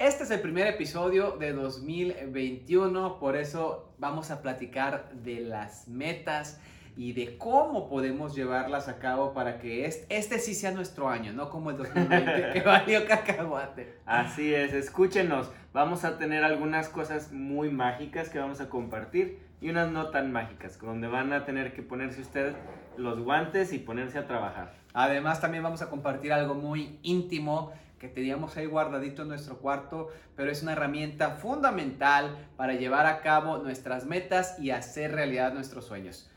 Este es el primer episodio de 2021, por eso vamos a platicar de las metas y de cómo podemos llevarlas a cabo para que este, este sí sea nuestro año, no como el 2020 que valió cacahuate. Así es, escúchenos, vamos a tener algunas cosas muy mágicas que vamos a compartir y unas no tan mágicas, donde van a tener que ponerse ustedes los guantes y ponerse a trabajar. Además también vamos a compartir algo muy íntimo que teníamos ahí guardadito en nuestro cuarto, pero es una herramienta fundamental para llevar a cabo nuestras metas y hacer realidad nuestros sueños.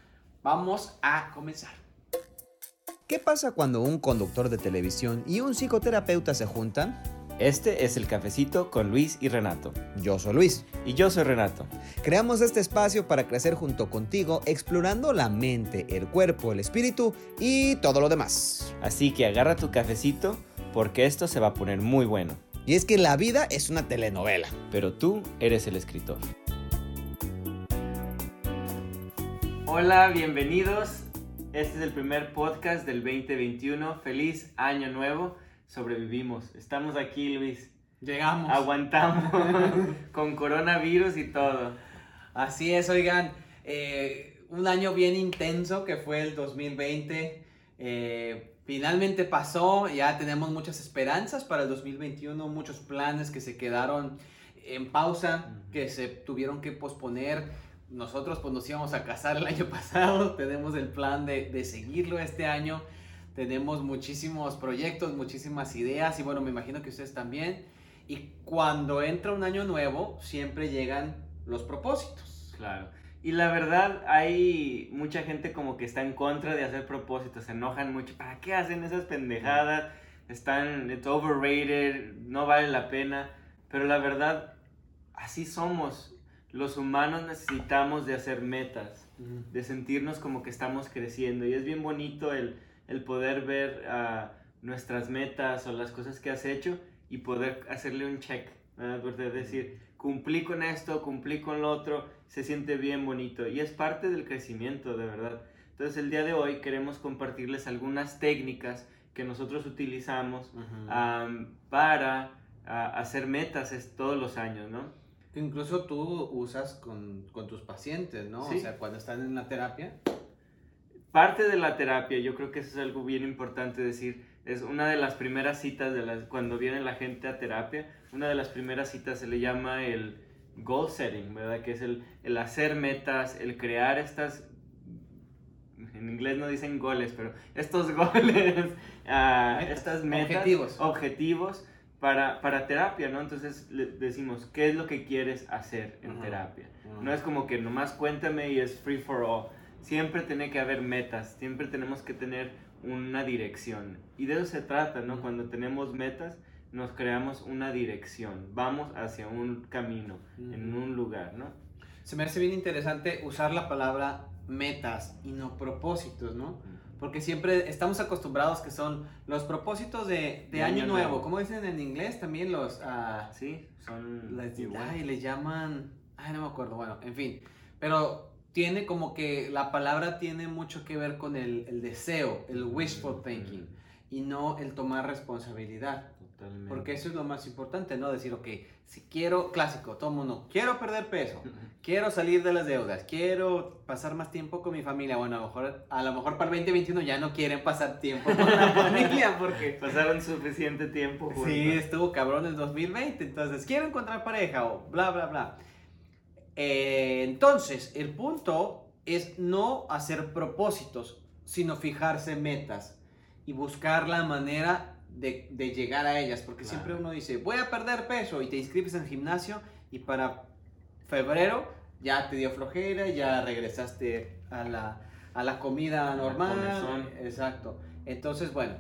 Vamos a comenzar. ¿Qué pasa cuando un conductor de televisión y un psicoterapeuta se juntan? Este es el cafecito con Luis y Renato. Yo soy Luis. Y yo soy Renato. Creamos este espacio para crecer junto contigo, explorando la mente, el cuerpo, el espíritu y todo lo demás. Así que agarra tu cafecito porque esto se va a poner muy bueno. Y es que la vida es una telenovela. Pero tú eres el escritor. Hola, bienvenidos. Este es el primer podcast del 2021. Feliz año nuevo. Sobrevivimos. Estamos aquí, Luis. Llegamos. Aguantamos con coronavirus y todo. Así es, oigan. eh, un año bien intenso que fue el 2020. Eh, finalmente pasó, ya tenemos muchas esperanzas para el 2021, muchos planes que se quedaron en pausa, que se tuvieron que posponer. Nosotros pues nos íbamos a casar el año pasado, tenemos el plan de, de seguirlo este año, tenemos muchísimos proyectos, muchísimas ideas y bueno, me imagino que ustedes también. Y cuando entra un año nuevo, siempre llegan los propósitos. Claro. Y la verdad, hay mucha gente como que está en contra de hacer propósitos, se enojan mucho. ¿Para qué hacen esas pendejadas? Están, it's overrated, no vale la pena. Pero la verdad, así somos. Los humanos necesitamos de hacer metas, de sentirnos como que estamos creciendo. Y es bien bonito el, el poder ver ah, nuestras metas o las cosas que has hecho y poder hacerle un check. ¿verdad? Poder decir, cumplí con esto, cumplí con lo otro, se siente bien bonito y es parte del crecimiento, de verdad. Entonces el día de hoy queremos compartirles algunas técnicas que nosotros utilizamos am, para hacer metas es- todos los años, ¿no? Que incluso tú usas con, con tus pacientes, ¿no? Sí. O sea, cuando están en la terapia. Parte de la terapia, yo creo que eso es algo bien importante decir, es una de las primeras citas de las, cuando viene la gente a terapia, una de las primeras citas se le llama el goal setting, ¿verdad? Que es el, el hacer metas, el crear estas, en inglés no dicen goles, pero estos goles, Metas, estas metas, objetivos. objetivos para, para terapia, ¿no? Entonces le decimos, ¿qué es lo que quieres hacer en Ujú. terapia? Ujú. No es como que nomás cuéntame y es free for all. Siempre tiene que haber metas, siempre tenemos que tener una dirección. Y de eso se trata, ¿no? Ujú. Cuando tenemos metas, nos creamos una dirección. Vamos hacia un camino, en Ujú. un lugar, ¿no? Se me hace bien interesante usar la palabra metas y no propósitos, ¿no? Porque siempre estamos acostumbrados que son los propósitos de, de De año, año nuevo. nuevo. ¿Cómo dicen en inglés? También los... ah, Sí, son les, ay, le llaman... Ay, no me acuerdo. Bueno, en fin. Pero tiene como que la palabra tiene mucho que ver con el, el deseo, el wishful thinking. Y no el tomar responsabilidad. Totalmente. Porque eso es lo más importante, ¿no? Decir, ok, si quiero, clásico, todo mundo, quiero perder peso, quiero salir de las deudas, quiero pasar más tiempo con mi familia. Bueno, a lo mejor, a lo mejor para el 2021 ya no quieren pasar tiempo con la familia porque... Pasaron suficiente tiempo juntos. Sí, estuvo cabrón el 2020, entonces quiero encontrar pareja o bla, bla, bla. Eh, entonces, el punto es no hacer propósitos, sino fijarse metas y buscar la manera de, de llegar a ellas, porque Claro. siempre uno dice, voy a perder peso y te inscribes en el gimnasio y para febrero ya te dio flojera, ya regresaste a la, a la comida normal. Exacto. Entonces, bueno,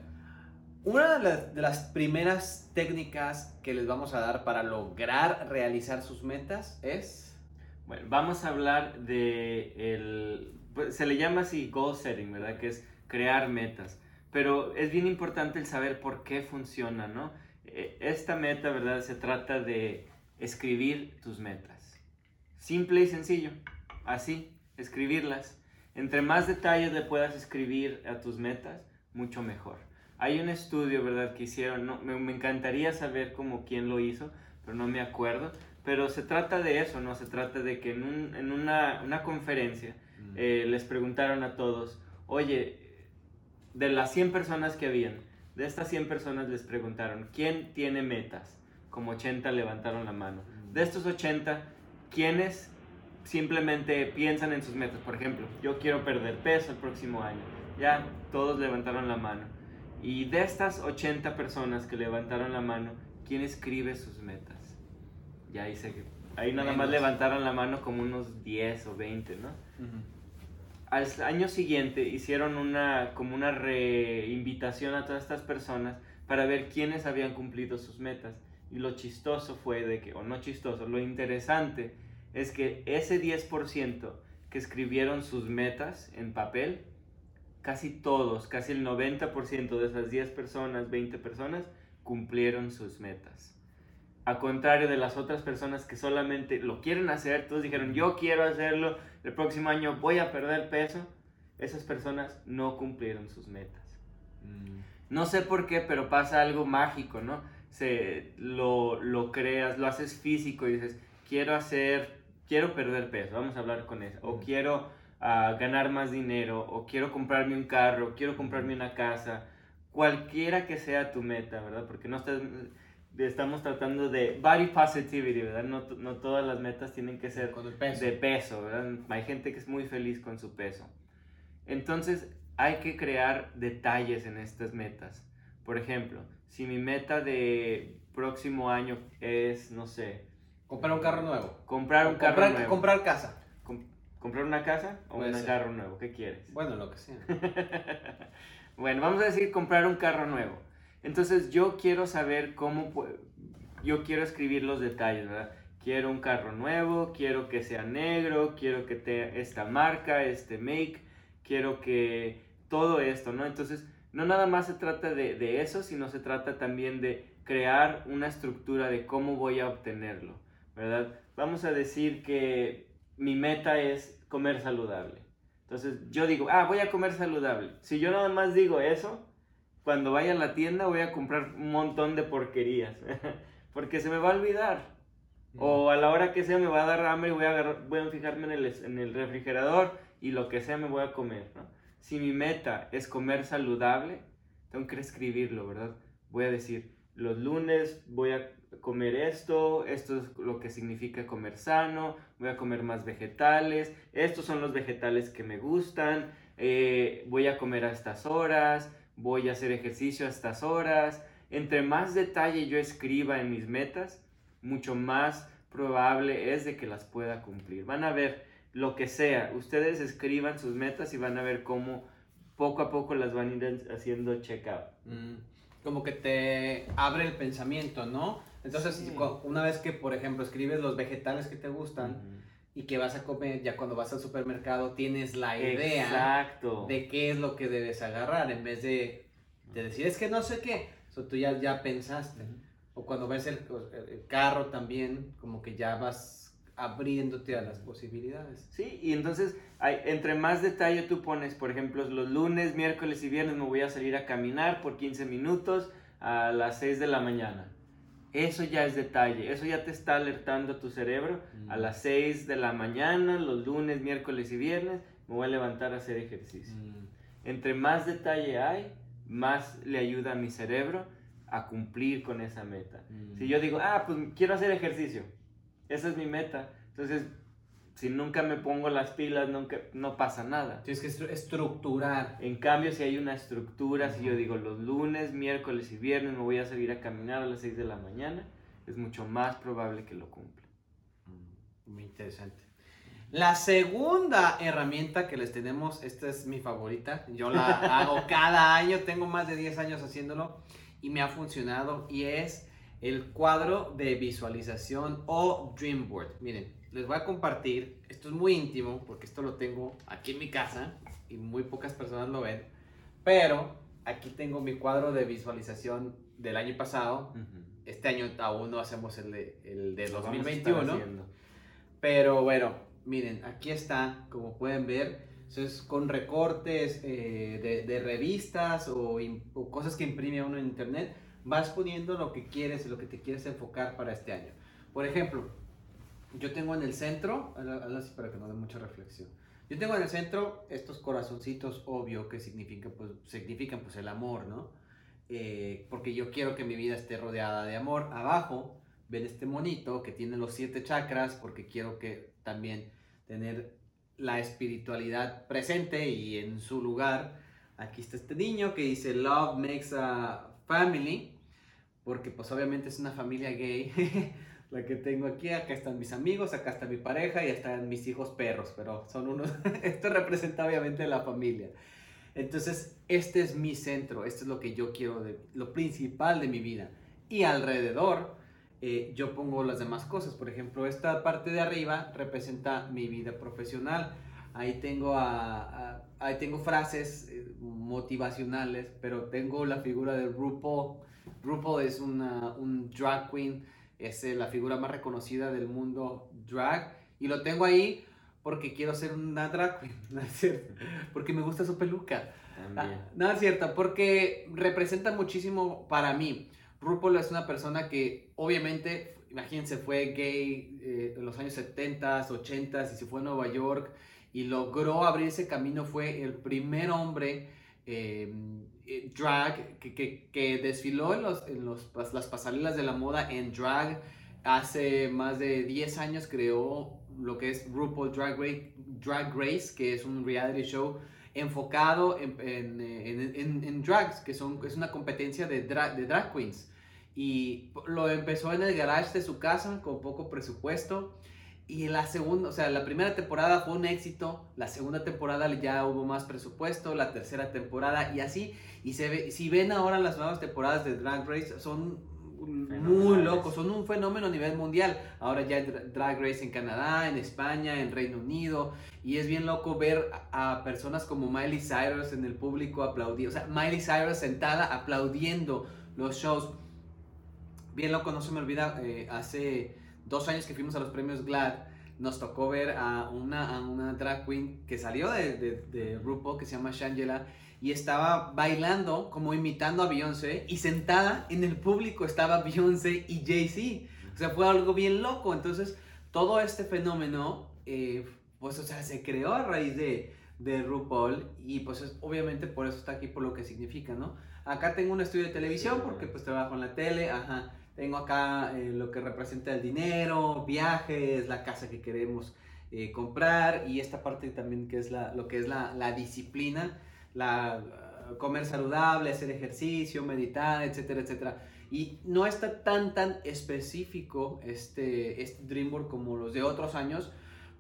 una de las, de las primeras técnicas que les vamos a dar para lograr realizar sus metas es... Bueno, vamos a hablar de el... pues, se le llama así goal setting, ¿verdad? Que es crear metas. Pero es bien importante el saber por qué funciona, ¿no? Eh, Esta meta, ¿verdad? Se trata de escribir tus metas. Simple y sencillo. Así, escribirlas. Entre más detalles le puedas escribir a tus metas, mucho mejor. Hay un estudio, ¿verdad? Que hicieron, no, me, me encantaría saber cómo quién lo hizo, pero no me acuerdo. Pero se trata de eso, ¿no? Se trata de que en, un- en una, una conferencia Mm. eh, les preguntaron a todos, oye, de las 100 personas que habían, de estas 100 personas les preguntaron, ¿quién tiene metas? Como 80 levantaron la mano. De estos 80, ¿quiénes simplemente piensan en sus metas? Por ejemplo, yo quiero perder peso el próximo año. Ya todos levantaron la mano. Y de estas 80 personas que levantaron la mano, ¿quién escribe sus metas? Ya ahí, se, ahí nada más levantaron la mano como unos 10 o 20, ¿no? Ujú. Al año siguiente hicieron una como una reinvitación a todas estas personas para ver quiénes habían cumplido sus metas. Y lo chistoso fue de que o no chistoso lo interesante es que ese 10% que escribieron sus metas en papel casi todos casi el 90% de esas 10 personas 20 personas cumplieron sus metas a contrario de las otras personas que solamente lo quieren hacer, todos dijeron yo quiero hacerlo, el próximo año voy a perder peso, esas personas no cumplieron sus metas. Mm. No sé por qué, pero pasa algo mágico, ¿no? Se, lo, lo creas, lo haces físico y dices, quiero hacer, quiero perder peso, vamos a hablar con eso, o Ujú. quiero ah, ganar más dinero, o quiero comprarme un carro, quiero comprarme una casa, cualquiera que sea tu meta, ¿verdad? Porque no estás, estamos tratando de body positivity, ¿verdad? No, no todas las metas tienen que ser peso. de peso, ¿verdad? Hay gente que es muy feliz con su peso. Entonces, hay que crear detalles en estas metas. Por ejemplo, si mi meta de próximo año es, no sé, Comprar un carro nuevo. comprar un carro comprar, nuevo. comprar casa. Com- ¿Comprar una casa o Puede un ser. carro nuevo? ¿Qué quieres? Bueno, lo que sea. bueno, vamos a decir comprar un carro nuevo. Entonces yo quiero saber cómo, yo quiero escribir los detalles. Quiero un carro nuevo, quiero que sea negro, quiero que tenga esta marca, este make, quiero que todo esto, ¿no? Entonces no nada más se trata de, de eso, sino se trata también de crear una estructura de cómo voy a obtenerlo, ¿verdad? Vamos a decir que mi meta es comer saludable. Entonces yo digo, ah, voy a comer saludable. Si yo nada más digo eso, cuando vaya a la tienda voy a comprar un montón de porquerías, porque se me va a olvidar. O a la hora que sea me va a dar hambre y voy a, agarrar- voy a fijarme en el, en el refrigerador y lo que sea me voy a comer, ¿no? Si mi meta es comer saludable, tengo que escribirlo, ¿verdad? Voy a decir, los lunes voy a comer esto, esto es lo que significa comer sano, voy a comer más vegetales, estos son los vegetales que me gustan, eh, voy a comer a estas horas, voy a hacer ejercicio a estas horas. Entre más detalle yo escriba en mis metas, mucho más probable es de que las pueda cumplir. Van a ver lo que sea, ustedes escriban sus metas y van a ver cómo poco a poco las van a ir haciendo check out. Mm, Como que te abre el pensamiento, ¿no? Entonces, Sí. una vez que, por ejemplo, escribes los vegetales que te gustan y que vas a comer, ya cuando vas al supermercado tienes la idea Exacto. de qué es lo que debes agarrar en vez de, de decir, es que no sé qué. Eso tú ya, ya pensaste. O cuando ves el, el- el carro también, como que ya vas abriéndote a las posibilidades. Sí, y entonces hay, entre más detalle tú pones, por ejemplo, los lunes, miércoles y viernes me voy a salir a caminar por 15 minutos a las 6 de la mañana. Eso ya es detalle, eso ya te está alertando tu cerebro. A Mm. las 6 de la mañana, los lunes, miércoles y viernes, me voy a levantar a hacer ejercicio. Mm, Entre más detalle hay, más le ayuda a mi cerebro a cumplir con esa meta. mm. Si yo digo, ah, pues quiero hacer ejercicio, esa es mi meta. Entonces, si nunca me pongo las pilas, nunca, no pasa nada. Tienes que estru- estructurar. En cambio, si hay una estructura, si yo digo los lunes, miércoles y viernes me voy a salir a caminar a las 6 de la mañana, es mucho más probable que lo cumpla. Mm, Muy interesante. La segunda herramienta que les tenemos, esta es mi favorita, yo la hago cada año, tengo más de 10 años haciéndolo y me ha funcionado y es el cuadro de visualización o Dream Board. Miren, les voy a compartir, esto es muy íntimo porque esto lo tengo aquí en mi casa y muy pocas personas lo ven, pero aquí tengo mi cuadro de visualización del año pasado. Este año aún no hacemos el de, el de Lo vamos a estar 2021. haciendo. Pero bueno, miren, aquí está, como pueden ver, eso es con recortes eh, de, de revistas o, o cosas que imprime uno en internet, vas poniendo lo que quieres lo que te quieres enfocar para este año. Por ejemplo, yo tengo en el centro, así para que no dé mucha reflexión. Yo tengo en el centro estos corazoncitos obvio que significan pues, significan pues el amor, ¿no? Eh, porque yo quiero que mi vida esté rodeada de amor. Abajo ven este monito que tiene los siete chakras porque quiero que también tener la espiritualidad presente y en su lugar. Aquí está este niño que dice Love makes a family porque pues obviamente es una familia gay la que tengo aquí, acá están mis amigos, acá está mi pareja y están mis hijos perros, pero son unos, esto representa obviamente la familia. Entonces, este es mi centro, esto es lo que yo quiero, de, lo principal de mi vida. Y alrededor, eh, yo pongo las demás cosas. Por ejemplo, esta parte de arriba representa mi vida profesional. Ahí tengo, a, ahí tengo frases eh, motivacionales, pero tengo la figura de RuPaul. RuPaul es una, un drag queen es eh, la figura más reconocida del mundo drag. Y lo tengo ahí porque quiero ser una drag queen, ¿no es cierto? Porque me gusta su peluca. Ah, no es cierto, porque representa muchísimo para mí. RuPaul es una persona que obviamente, imagínense, fue gay eh, en los años 70, 80 y se fue a Nueva York y logró abrir ese camino. Fue el primer hombre eh, eh, drag que, que, que, desfiló en, los, en los, las pasarelas de la moda en drag. Hace más de 10 años creó lo que es RuPaul Drag Race, que es un reality show enfocado en, en, en, en drags, que son, es una competencia de, de drag queens. Y lo empezó en el garage de su casa con poco presupuesto y la segunda, o sea, la primera temporada fue un éxito, la segunda temporada ya hubo más presupuesto, la tercera temporada y así. Y se ve, si ven ahora las nuevas temporadas de Drag Race, son muy locos, son un fenómeno a nivel mundial. Ahora ya hay Drag Race en Canadá, en España, en Reino Unido. Y es bien loco ver a, personas como Miley Cyrus en el público aplaudir. O sea, Miley Cyrus sentada aplaudiendo los shows. Bien loco, no se me olvida, eh, hace dos años que fuimos a los premios GLAD, nos tocó ver a una, a una drag queen que salió de, de, de RuPaul, que se llama Shangela, y estaba bailando, como imitando a Beyoncé, y sentada en el público estaba Beyoncé y Jay-Z. O sea, fue algo bien loco. Entonces, todo este fenómeno, eh, pues, o sea, se creó a raíz de, de RuPaul, y pues es, obviamente por eso está aquí, por lo que significa, ¿no? Acá tengo un estudio de televisión, porque pues trabajo en la tele, ajá. Tengo acá eh, lo que representa el dinero, viajes, la casa que queremos eh, comprar y esta parte también que es la, lo que es la, la disciplina, la, uh, comer saludable, hacer ejercicio, meditar, etcétera, etcétera. Y no está tan, tan específico este, este Dreamboard como los de otros años,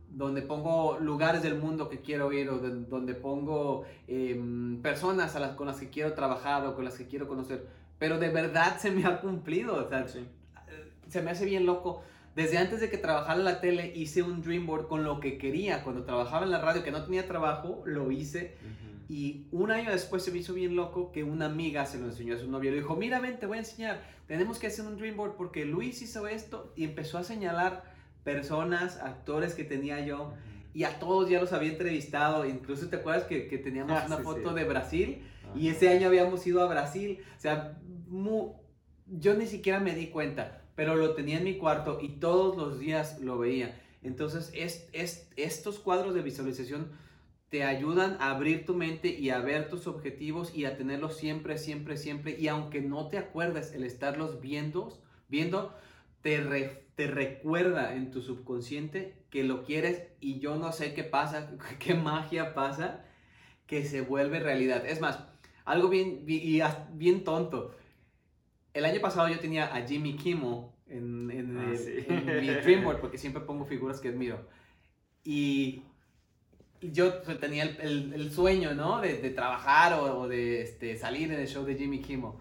donde pongo lugares del mundo que quiero ir o donde pongo em, personas a las, con las que quiero trabajar o con las que quiero conocer pero de verdad se me ha cumplido. O sea, se me hace bien loco. Desde antes de que trabajara en la tele, hice un dream board con lo que quería. Cuando trabajaba en la radio, que no tenía trabajo, lo hice. Y un año después se me hizo bien loco que una amiga se lo enseñó a su novio. Le dijo, mira, ven, te voy a enseñar. Tenemos que hacer un dream board porque Luis hizo esto. Y empezó a señalar personas, actores que tenía yo. Y a todos ya los había entrevistado. Incluso te acuerdas que, que teníamos ah, una foto de Brasil. Y ese año habíamos ido a Brasil. O sea, yo ni siquiera me di cuenta, pero lo tenía en mi cuarto y todos los días lo veía. Entonces, es, es, estos cuadros de visualización te ayudan a abrir tu mente y a ver tus objetivos y a tenerlos siempre, siempre, siempre. Y aunque no te acuerdes, el estarlos viendo, viendo te, te recuerda en tu subconsciente que lo quieres y yo no sé qué pasa, qué magia pasa, que se vuelve realidad. Es más, algo bien, bien tonto. El año pasado yo tenía a Jimmy Kimmel en, en, ah, mi Dreamboard porque siempre pongo figuras que admiro. Y yo tenía el, el, sueño, ¿no? De, de trabajar o, o, de este, salir en el show de Jimmy Kimmel.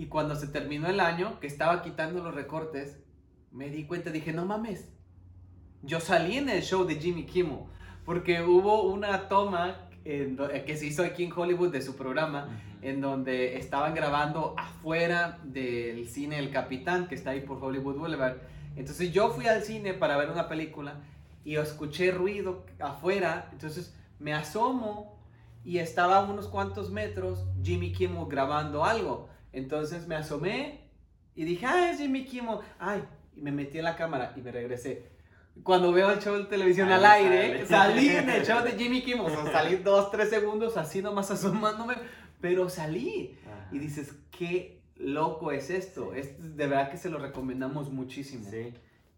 Y cuando se terminó el año, que estaba quitando los recortes, me di cuenta, dije, no mames, yo salí en el show de Jimmy Kimmel. Porque hubo una toma eh, que se hizo aquí en Hollywood de su programa, en donde estaban grabando afuera del cine El Capitán, que está ahí por Hollywood Boulevard. Entonces yo fui al cine para ver una película y escuché ruido afuera, entonces me asomo y estaba a unos cuantos metros Jimmy Kimmel grabando algo. Entonces me asomé y dije, ah, es Jimmy Kimmel. Ay, y me metí en la cámara y me regresé. Cuando veo el show de televisión al aire, sale. salí en el show de Jimmy Kimmel. O sea, salí dos, tres segundos así nomás asomándome, pero salí. Ajá. Y dices, qué loco es esto. Es, de verdad que se lo recomendamos muchísimo. Sí.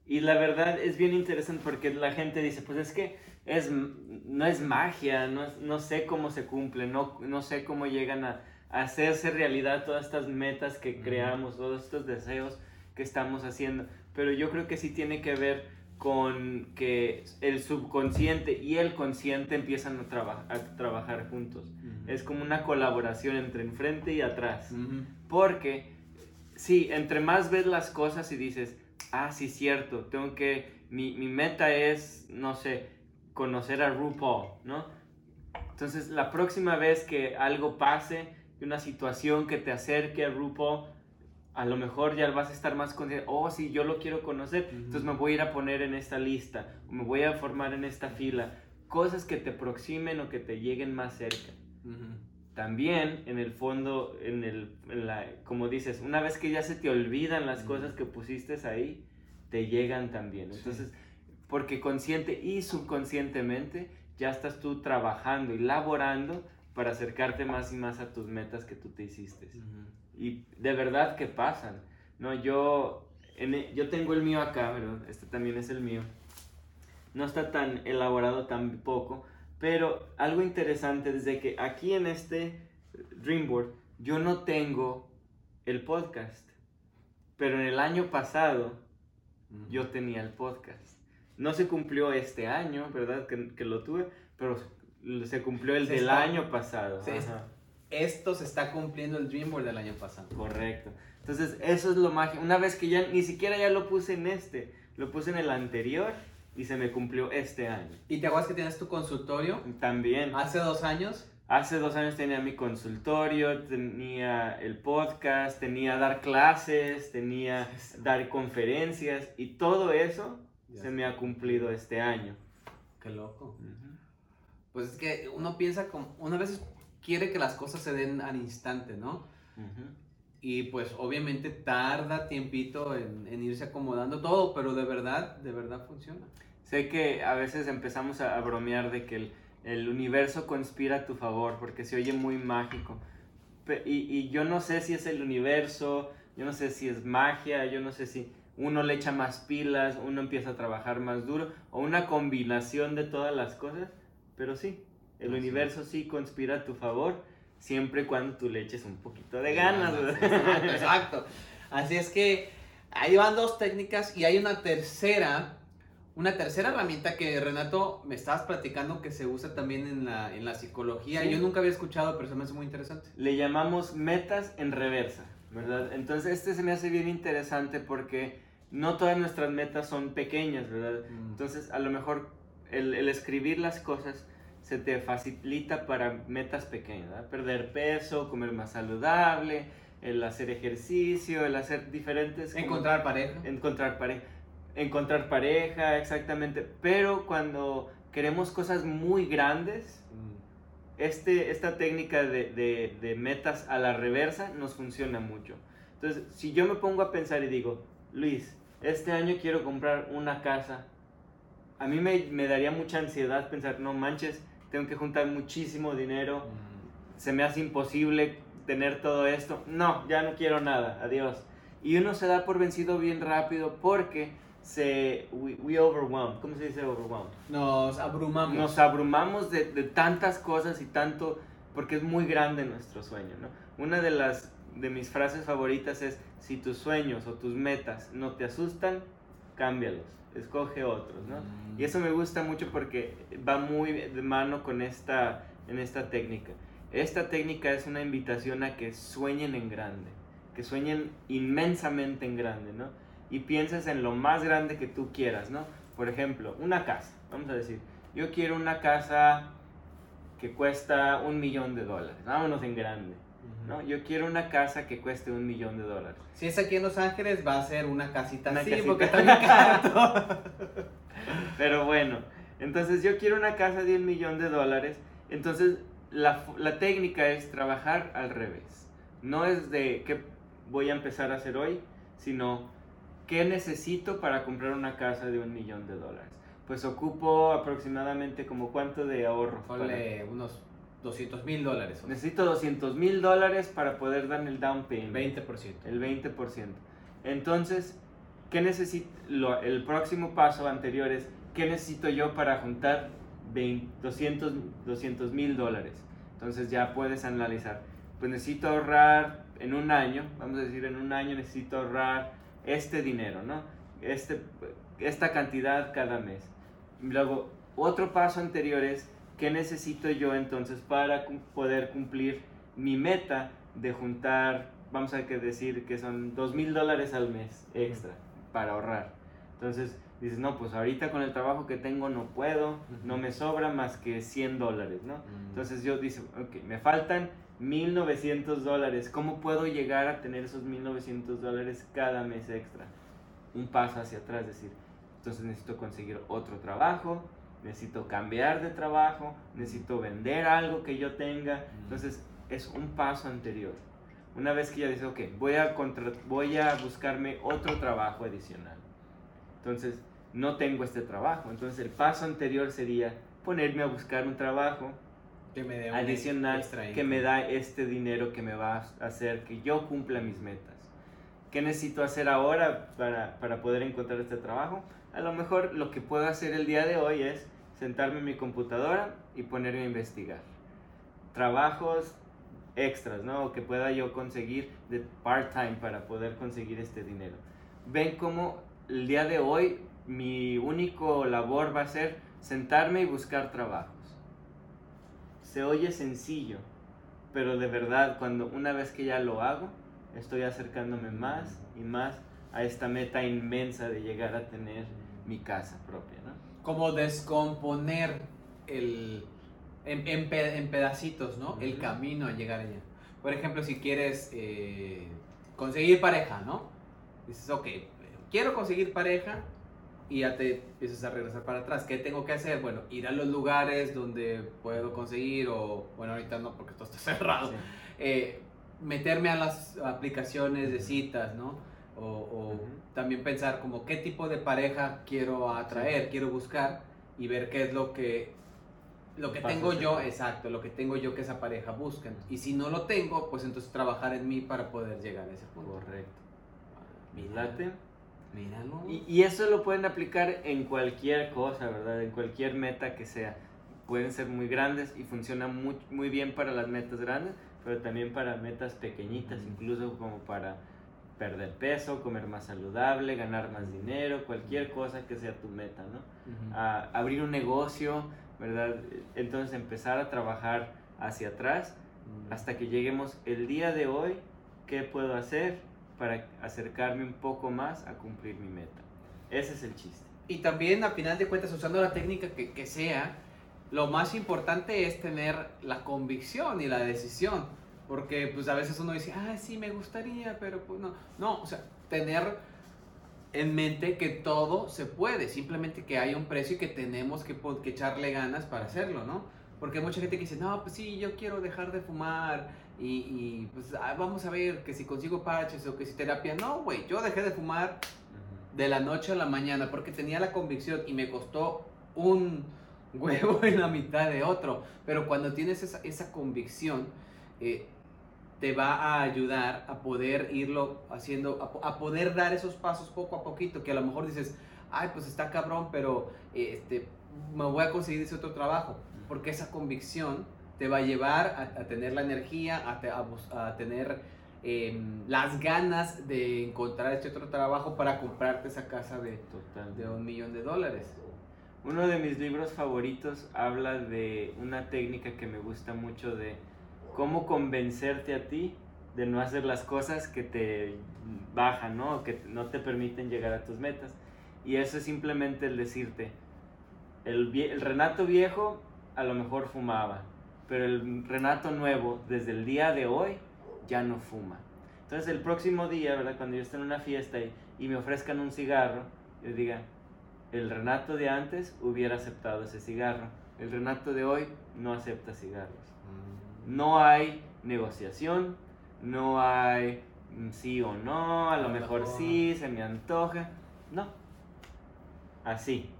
Y la verdad es bien interesante porque la gente dice, pues es que es, no es magia, no, no sé cómo se cumple, no, no sé cómo llegan a hacerse realidad todas estas metas que creamos, todos estos deseos que estamos haciendo. Pero yo creo que sí tiene que ver con que el subconsciente y el consciente empiezan a, traba- a trabajar juntos. Es como una colaboración entre enfrente y atrás. Porque, sí, entre más ves las cosas y dices, ah, sí, cierto, tengo que, mi, mi meta es, no sé, conocer a RuPaul, ¿no? Entonces, la próxima vez que algo pase, una situación que te acerque a RuPaul, a lo mejor ya vas a estar más consciente, oh, sí, yo lo quiero conocer, Ujú. entonces me voy a ir a poner en esta lista, o me voy a formar en esta fila, cosas que te aproximen o que te lleguen más cerca también en el fondo, en el, en la, como dices, una vez que ya se te olvidan las cosas que pusiste ahí, te llegan también. Sí. Entonces, porque consciente y subconscientemente ya estás tú trabajando y laborando para acercarte más y más a tus metas que tú te hiciste. Ujú. Y de verdad que pasan. No, yo, en e- yo tengo el mío acá, ¿verdad? Este también es el mío. No está tan elaborado tampoco, pero algo interesante desde que aquí en este Dreamboard yo no tengo el podcast, pero en el año pasado yo tenía el podcast. No se cumplió este año, ¿verdad? Que, que lo tuve, pero se cumplió el Se del está- año pasado. se-. Esto se está cumpliendo el Dreamboard del año pasado. Correcto. Entonces, eso es lo mágico. Una vez que ya ni siquiera ya lo puse en este, lo puse en el anterior y se me cumplió este año. ¿Y te acuerdas que tienes tu consultorio? También, Hace dos años. hace dos años tenía mi consultorio, tenía el podcast, tenía dar clases, tenía dar conferencias y todo eso Ya se me ha cumplido este año. Qué loco. Pues es que uno piensa como, una vez quiere que las cosas se den al instante, ¿no? Y pues obviamente tarda tiempito en, en irse acomodando todo, pero de verdad, de verdad funciona. Sé que a veces empezamos a, a bromear de que el, el universo conspira a tu favor, porque se oye muy mágico. Pe- y, y yo no sé si es el universo, yo no sé si es magia, yo no sé si uno le echa más pilas, uno empieza a trabajar más duro, o una combinación de todas las cosas, pero sí, el Así universo sí conspira a tu favor, siempre y cuando tú le eches un poquito de ganas. ¿verdad? Exacto, exacto. Así es que ahí van dos técnicas y hay una tercera, una tercera herramienta que Renato me estabas platicando que se usa también en la, en la psicología. Sí. Yo nunca había escuchado, pero se me hace muy interesante. le llamamos metas en reversa, ¿verdad? Entonces este se me hace bien interesante porque no todas nuestras metas son pequeñas, ¿verdad? Entonces a lo mejor el, el escribir las cosas se te facilita para metas pequeñas, ¿verdad? Perder peso, comer más saludable, el hacer ejercicio, el hacer diferentes... como- Encontrar pareja. encontrar pareja. Encontrar pareja, exactamente. Pero cuando queremos cosas muy grandes, este, esta técnica de, de- de metas a la reversa nos funciona mucho. Entonces, si yo me pongo a pensar y digo, Luis, este año quiero comprar una casa, a mí me, me daría mucha ansiedad pensar, no manches, tengo que juntar muchísimo dinero, se me hace imposible tener todo esto, no, ya no quiero nada, adiós. Y uno se da por vencido bien rápido porque se, we, we overwhelmed, ¿cómo se dice overwhelmed? Nos abrumamos. Nos abrumamos de, de tantas cosas y tanto, porque es muy grande nuestro sueño, ¿no? Una de las, de mis frases favoritas es, si tus sueños o tus metas no te asustan, cámbialos, escoge otros, ¿no? Mm. Y eso me gusta mucho porque va muy de mano con esta, en esta técnica. Esta técnica es una invitación a que sueñen en grande, que sueñen inmensamente en grande, ¿no? Y pienses en lo más grande que tú quieras, ¿no? Por ejemplo, una casa, vamos a decir, yo quiero una casa que cuesta un millón de dólares, vámonos en grande, ¿no? Yo quiero una casa que cueste un millón de dólares. Si es aquí en Los Ángeles, va a ser una casita Una así, casita. porque está bien caro. Pero bueno, entonces yo quiero una casa de un millón de dólares. Entonces la, la técnica es trabajar al revés. No es de qué voy a empezar a hacer hoy, sino qué necesito para comprar una casa de un millón de dólares. Pues ocupo aproximadamente como cuánto de ahorro. Ponle unos 200 mil dólares. Necesito 200 mil dólares para poder dar el down payment. 20%. El 20%. Entonces, ¿qué necesito? el próximo paso anterior es, ¿qué necesito yo para juntar 200 mil dólares? Entonces ya puedes analizar, pues necesito ahorrar en un año, vamos a decir en un año necesito ahorrar este dinero, ¿no? Este, esta cantidad cada mes. Luego, otro paso anterior es, ¿qué necesito yo entonces para poder cumplir mi meta de juntar, vamos a decir que son dos mil dólares al mes extra para ahorrar? Entonces dices, no, pues ahorita con el trabajo que tengo no puedo, no me sobra más que 100 dólares, ¿no? Entonces yo dice, ok, me faltan 1900 dólares, ¿cómo puedo llegar a tener esos 1900 dólares cada mes extra? Un paso hacia atrás, decir, entonces necesito conseguir otro trabajo, necesito cambiar de trabajo, necesito vender algo que yo tenga. Entonces es un paso anterior. Una vez que ya dice, ok, voy a, voy a buscarme otro trabajo adicional. Entonces no tengo este trabajo. Entonces el paso anterior sería ponerme a buscar un trabajo que me adicional que me da este dinero que me va a hacer que yo cumpla mis metas. ¿Qué necesito hacer ahora para, para poder encontrar este trabajo? a lo mejor lo que puedo hacer el día de hoy es sentarme en mi computadora y ponerme a investigar. Trabajos extras, ¿no? que pueda yo conseguir de part-time para poder conseguir este dinero. Ven cómo el día de hoy mi único labor va a ser sentarme y buscar trabajos. Se oye sencillo, pero de verdad cuando una vez que ya lo hago, estoy acercándome más y más a esta meta inmensa de llegar a tener mi casa propia, ¿no? Como descomponer el, en, pedacitos, ¿no? El camino a llegar allá. Por ejemplo, si quieres eh, conseguir pareja, ¿no? Dices, ok, quiero conseguir pareja y ya te empiezas a regresar para atrás. ¿Qué tengo que hacer? Bueno, ir a los lugares donde puedo conseguir o, bueno, ahorita no porque todo está cerrado. Eh, meterme a las aplicaciones de citas, ¿no? O, también pensar como qué tipo de pareja quiero atraer, quiero buscar y ver qué es lo que, lo que tengo yo, exacto, lo que tengo yo que esa pareja busca. Y si no lo tengo, pues entonces trabajar en mí para poder llegar a ese punto. Correcto. Mírate. Míralo. Y, y eso lo pueden aplicar en cualquier cosa, ¿verdad? En cualquier meta que sea. Pueden ser muy grandes y funcionan muy, muy bien para las metas grandes, pero también para metas pequeñitas, incluso como para perder peso, comer más saludable, ganar más dinero, cualquier cosa que sea tu meta, ¿no? abrir un negocio, ¿verdad? Entonces empezar a trabajar hacia atrás hasta que lleguemos el día de hoy, ¿qué puedo hacer para acercarme un poco más a cumplir mi meta? Ese es el chiste. Y también, a final de cuentas, usando la técnica que, que sea, lo más importante es tener la convicción y la decisión porque pues a veces uno dice, ah, sí, me gustaría, pero pues no. No, o sea, tener en mente que todo se puede, simplemente que hay un precio y que tenemos que, que echarle ganas para hacerlo, ¿no? Porque hay mucha gente que dice, no, pues sí, yo quiero dejar de fumar y, y pues ah, vamos a ver que si consigo parches o que si terapia. No, güey, yo dejé de fumar de la noche a la mañana porque tenía la convicción y me costó un huevo en la mitad de otro. Pero cuando tienes esa, esa convicción, eh, te va a ayudar a poder irlo haciendo, a, poder dar esos pasos poco a poquito, que a lo mejor dices, ay, pues está cabrón, pero este, me voy a conseguir ese otro trabajo, porque esa convicción te va a llevar a, tener la energía, a, a tener em, las ganas de encontrar este otro trabajo para comprarte esa casa de, de un millón de dólares. Uno de mis libros favoritos habla de una técnica que me gusta mucho de cómo convencerte a ti de no hacer las cosas que te bajan, ¿no? Que no te permiten llegar a tus metas. Y eso es simplemente el decirte, el, el Renato viejo a lo mejor fumaba, pero el Renato nuevo, desde el día de hoy, ya no fuma. Entonces el próximo día, ¿verdad? Cuando yo esté en una fiesta y, y me ofrezcan un cigarro, yo diga, el Renato de antes hubiera aceptado ese cigarro, el Renato de hoy no acepta cigarros. No hay negociación, no hay mm, sí o no, a lo mejor sí, se me antoja. No. Así.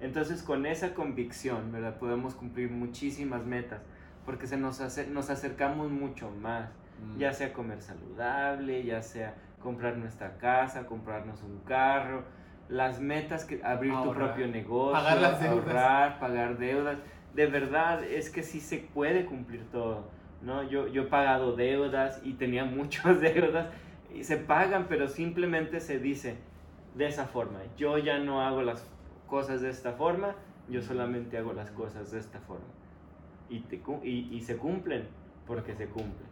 Entonces con esa convicción, ¿verdad? Podemos cumplir muchísimas metas porque se nos, hace, nos acercamos mucho más, Mm. ya sea comer saludable, ya sea comprar nuestra casa, comprarnos un carro, las metas que abrir tu propio negocio, Pagar las deudas. ahorrar, pagar deudas. De verdad es que sí se puede cumplir todo, ¿no? Yo, yo he pagado deudas y tenía muchas deudas y se pagan, pero simplemente se dice de esa forma. Yo ya no hago las cosas de esta forma, yo solamente hago las cosas de esta forma. Y, te y, y se cumplen porque se cumplen.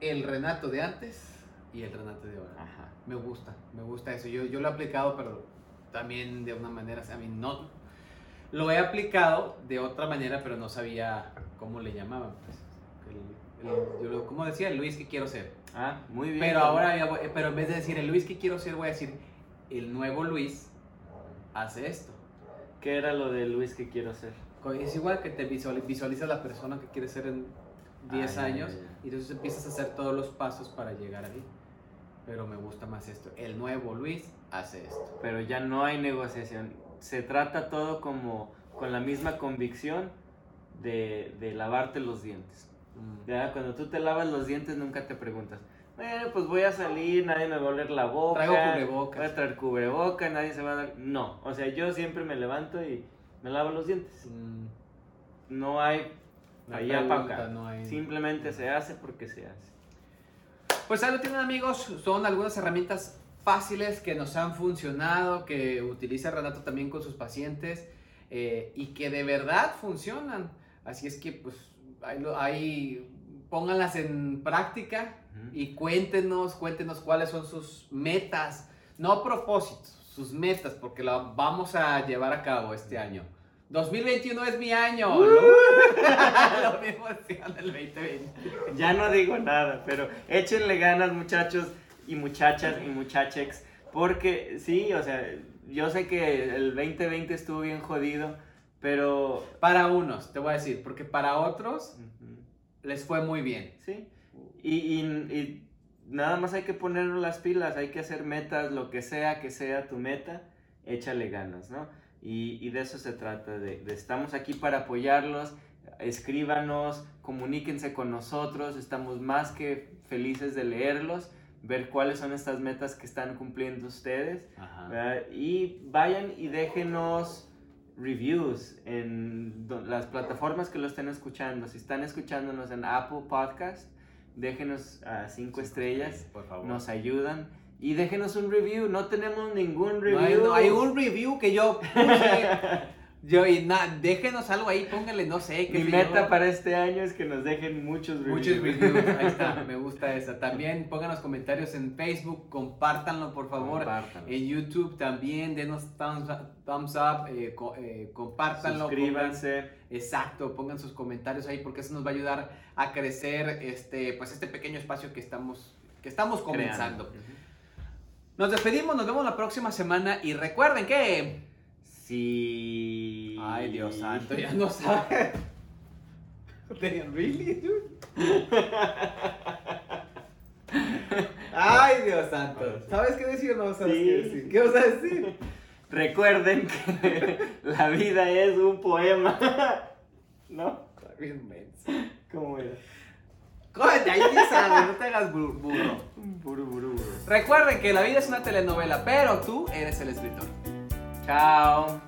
El Renato de antes y el Renato de ahora. Ajá. Me gusta, me gusta eso. Yo, yo lo he aplicado, pero también de una manera, a mí no. Lo he aplicado de otra manera, pero no sabía cómo le llamaban. Pues. El- el- yo lo- ¿Cómo decía? El Luis que quiero ser. Ah, muy bien. Pero ahora, ya voy- pero en vez de decir el Luis que quiero ser, voy a decir el nuevo Luis hace esto. ¿Qué era lo de Luis que quiero ser? Es igual que te visual- visualizas la persona que quieres ser en 10 Ah, ya, años ya, ya. y entonces empiezas a hacer todos los pasos para llegar ahí. Pero me gusta más esto. El nuevo Luis hace esto. Pero ya no hay negociación. Se trata todo como con la misma convicción de, de lavarte los dientes. Mm. Ya, Cuando tú te lavas los dientes nunca te preguntas, bueno, pues voy a salir, nadie me va a oler la boca. Traigo cubrebocas. Voy a traer cubrebocas, nadie se va a dar... No, o sea, yo siempre me levanto y me lavo los dientes. Mm. No hay No allá para pregunta, acá. no hay- Simplemente se hace porque se hace. Pues ahí lo tienen amigos, son algunas herramientas fáciles que nos han funcionado, que utiliza Renato también con sus pacientes eh, y que de verdad funcionan. Así es que pues ahí, ahí pónganlas en práctica y cuéntenos, cuéntenos cuáles son sus metas, no propósitos, sus metas, porque la vamos a llevar a cabo este año. 2021 es mi año. Lo mismo decían el 2020. Ya no digo nada, pero échenle ganas muchachos y muchachas y muchachex, porque sí, o sea, yo sé que el 2020 estuvo bien jodido, pero... Para unos, te voy a decir, porque para otros les fue muy bien. Sí, y, y- y nada más hay que poner las pilas, hay que hacer metas, lo que sea que sea tu meta, échale ganas, ¿no? Y, y de eso se trata, de, de estamos aquí para apoyarlos, escríbanos, comuníquense con nosotros, estamos más que felices de leerlos, ver cuáles son estas metas que están cumpliendo ustedes. Y vayan y déjenos reviews en las plataformas que lo estén escuchando. Si están escuchándonos en Apple Podcast, déjenos a cinco estrellas, Por favor. nos ayudan. Y déjenos un review, no tenemos ningún No review. hay, no hay un review que yo puse. yo y na- déjenos algo ahí, pónganle, no sé, Mi meta yo. para este año es que nos dejen muchos reviews. Muchos reviews, ahí está, me gusta esa. También pongan los comentarios en Facebook, compártanlo por favor. Compártanlo. En YouTube también, denos thumbs up, thumbs up, eh, co- eh, compártanlo. Suscríbanse. pongan- exacto, pongan sus comentarios ahí porque eso nos va a ayudar a crecer este, pues este pequeño espacio que estamos, que estamos comenzando. Nos despedimos, nos vemos la próxima semana y recuerden que... Sí. Ay, Dios santo, ya no sabe. ¿Really, dude? Ay, Dios santo. ¿Sabes qué decir o no sabes Sí. qué decir? ¿Qué vas a decir? Recuerden que la vida es un poema. ¿No? Está bien menso. ¿Cómo era? Cógete, ahí sí sabes, no te hagas bu- burro. Buru, buru, buru. Recuerden que la vida es una telenovela, pero tú eres el escritor. Chao.